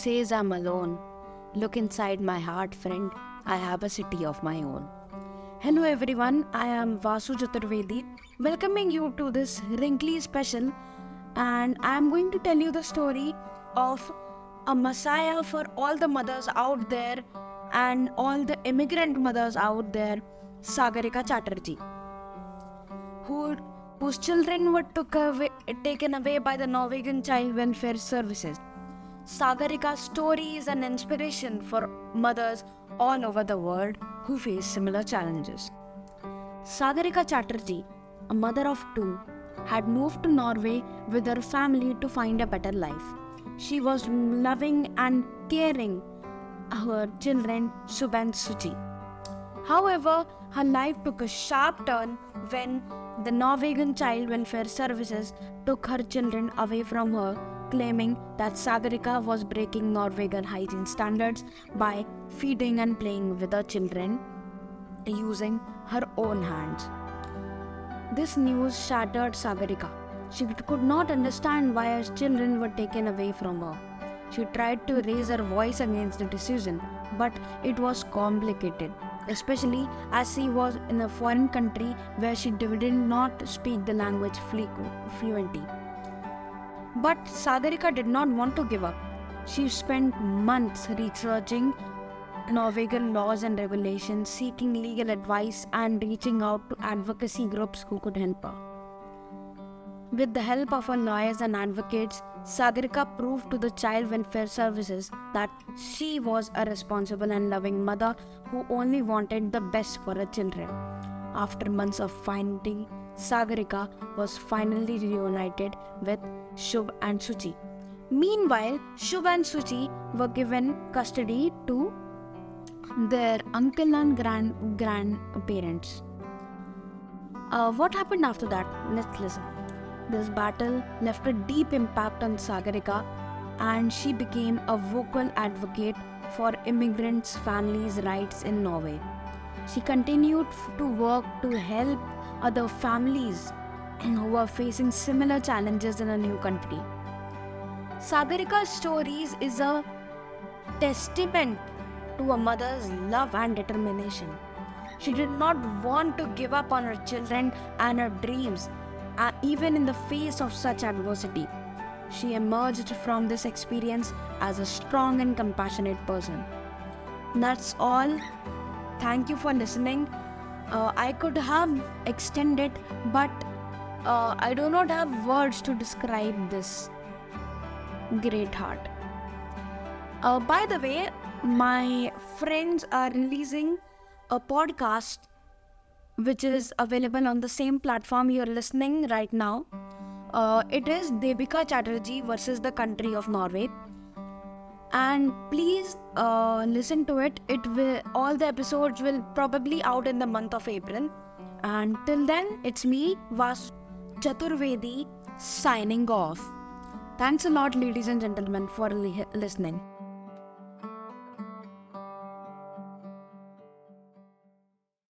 says I'm alone? Look inside my heart, friend. I have a city of my own. Hello everyone, I am Vasu Chaturvedi, welcoming you to this wrinkly special, and I am going to tell you the story of a messiah for all the mothers out there and all the immigrant mothers out there, Sagarika Chatterjee, who whose children were took away, taken away by the Norwegian Child Welfare Services. Sagarika's story is an inspiration for mothers all over the world who face similar challenges. Sagarika Chatterjee, a mother of two, had moved to Norway with her family to find a better life. She was loving and caring her children Shubh and Suchi. However, her life took a sharp turn when the Norwegian Child Welfare Services took her children away from her, claiming that Sagarika was breaking Norwegian hygiene standards by feeding and playing with her children using her own hands. This news shattered Sagarika. She could not understand why her children were taken away from her. She tried to raise her voice against the decision, but it was complicated especially as she was in a foreign country where she did not speak the language fluently. But Sagarika did not want to give up. She spent months researching Norwegian laws and regulations, seeking legal advice, and reaching out to advocacy groups who could help her. With the help of her lawyers and advocates, Sagarika proved to the Child Welfare Services that she was a responsible and loving mother who only wanted the best for her children. After months of finding, Sagarika was finally reunited with Shubh and Suchi. Meanwhile, Shubh and Suchi were given custody to their uncle and grand grandparents. Uh, what happened after that? Let's listen. This battle left a deep impact on Sagarika, and she became a vocal advocate for immigrants' families' rights in Norway. She continued to work to help other families who are facing similar challenges in a new country. Sagarika's stories is a testament to a mother's love and determination. She did not want to give up on her children and her dreams uh, even in the face of such adversity. She emerged from this experience as a strong and compassionate person. That's all. Thank you for listening. Uh, I could have extended, but uh, I do not have words to describe this great heart. Uh, by the way, my friends are releasing a podcast which is available on the same platform you're listening right now. Uh, it is Debika Chatterjee versus the country of Norway. And please uh, listen to it. It will all the episodes will probably out in the month of April. And till then, it's me, Vas Chaturvedi, signing off. Thanks a lot, ladies and gentlemen, for li- listening.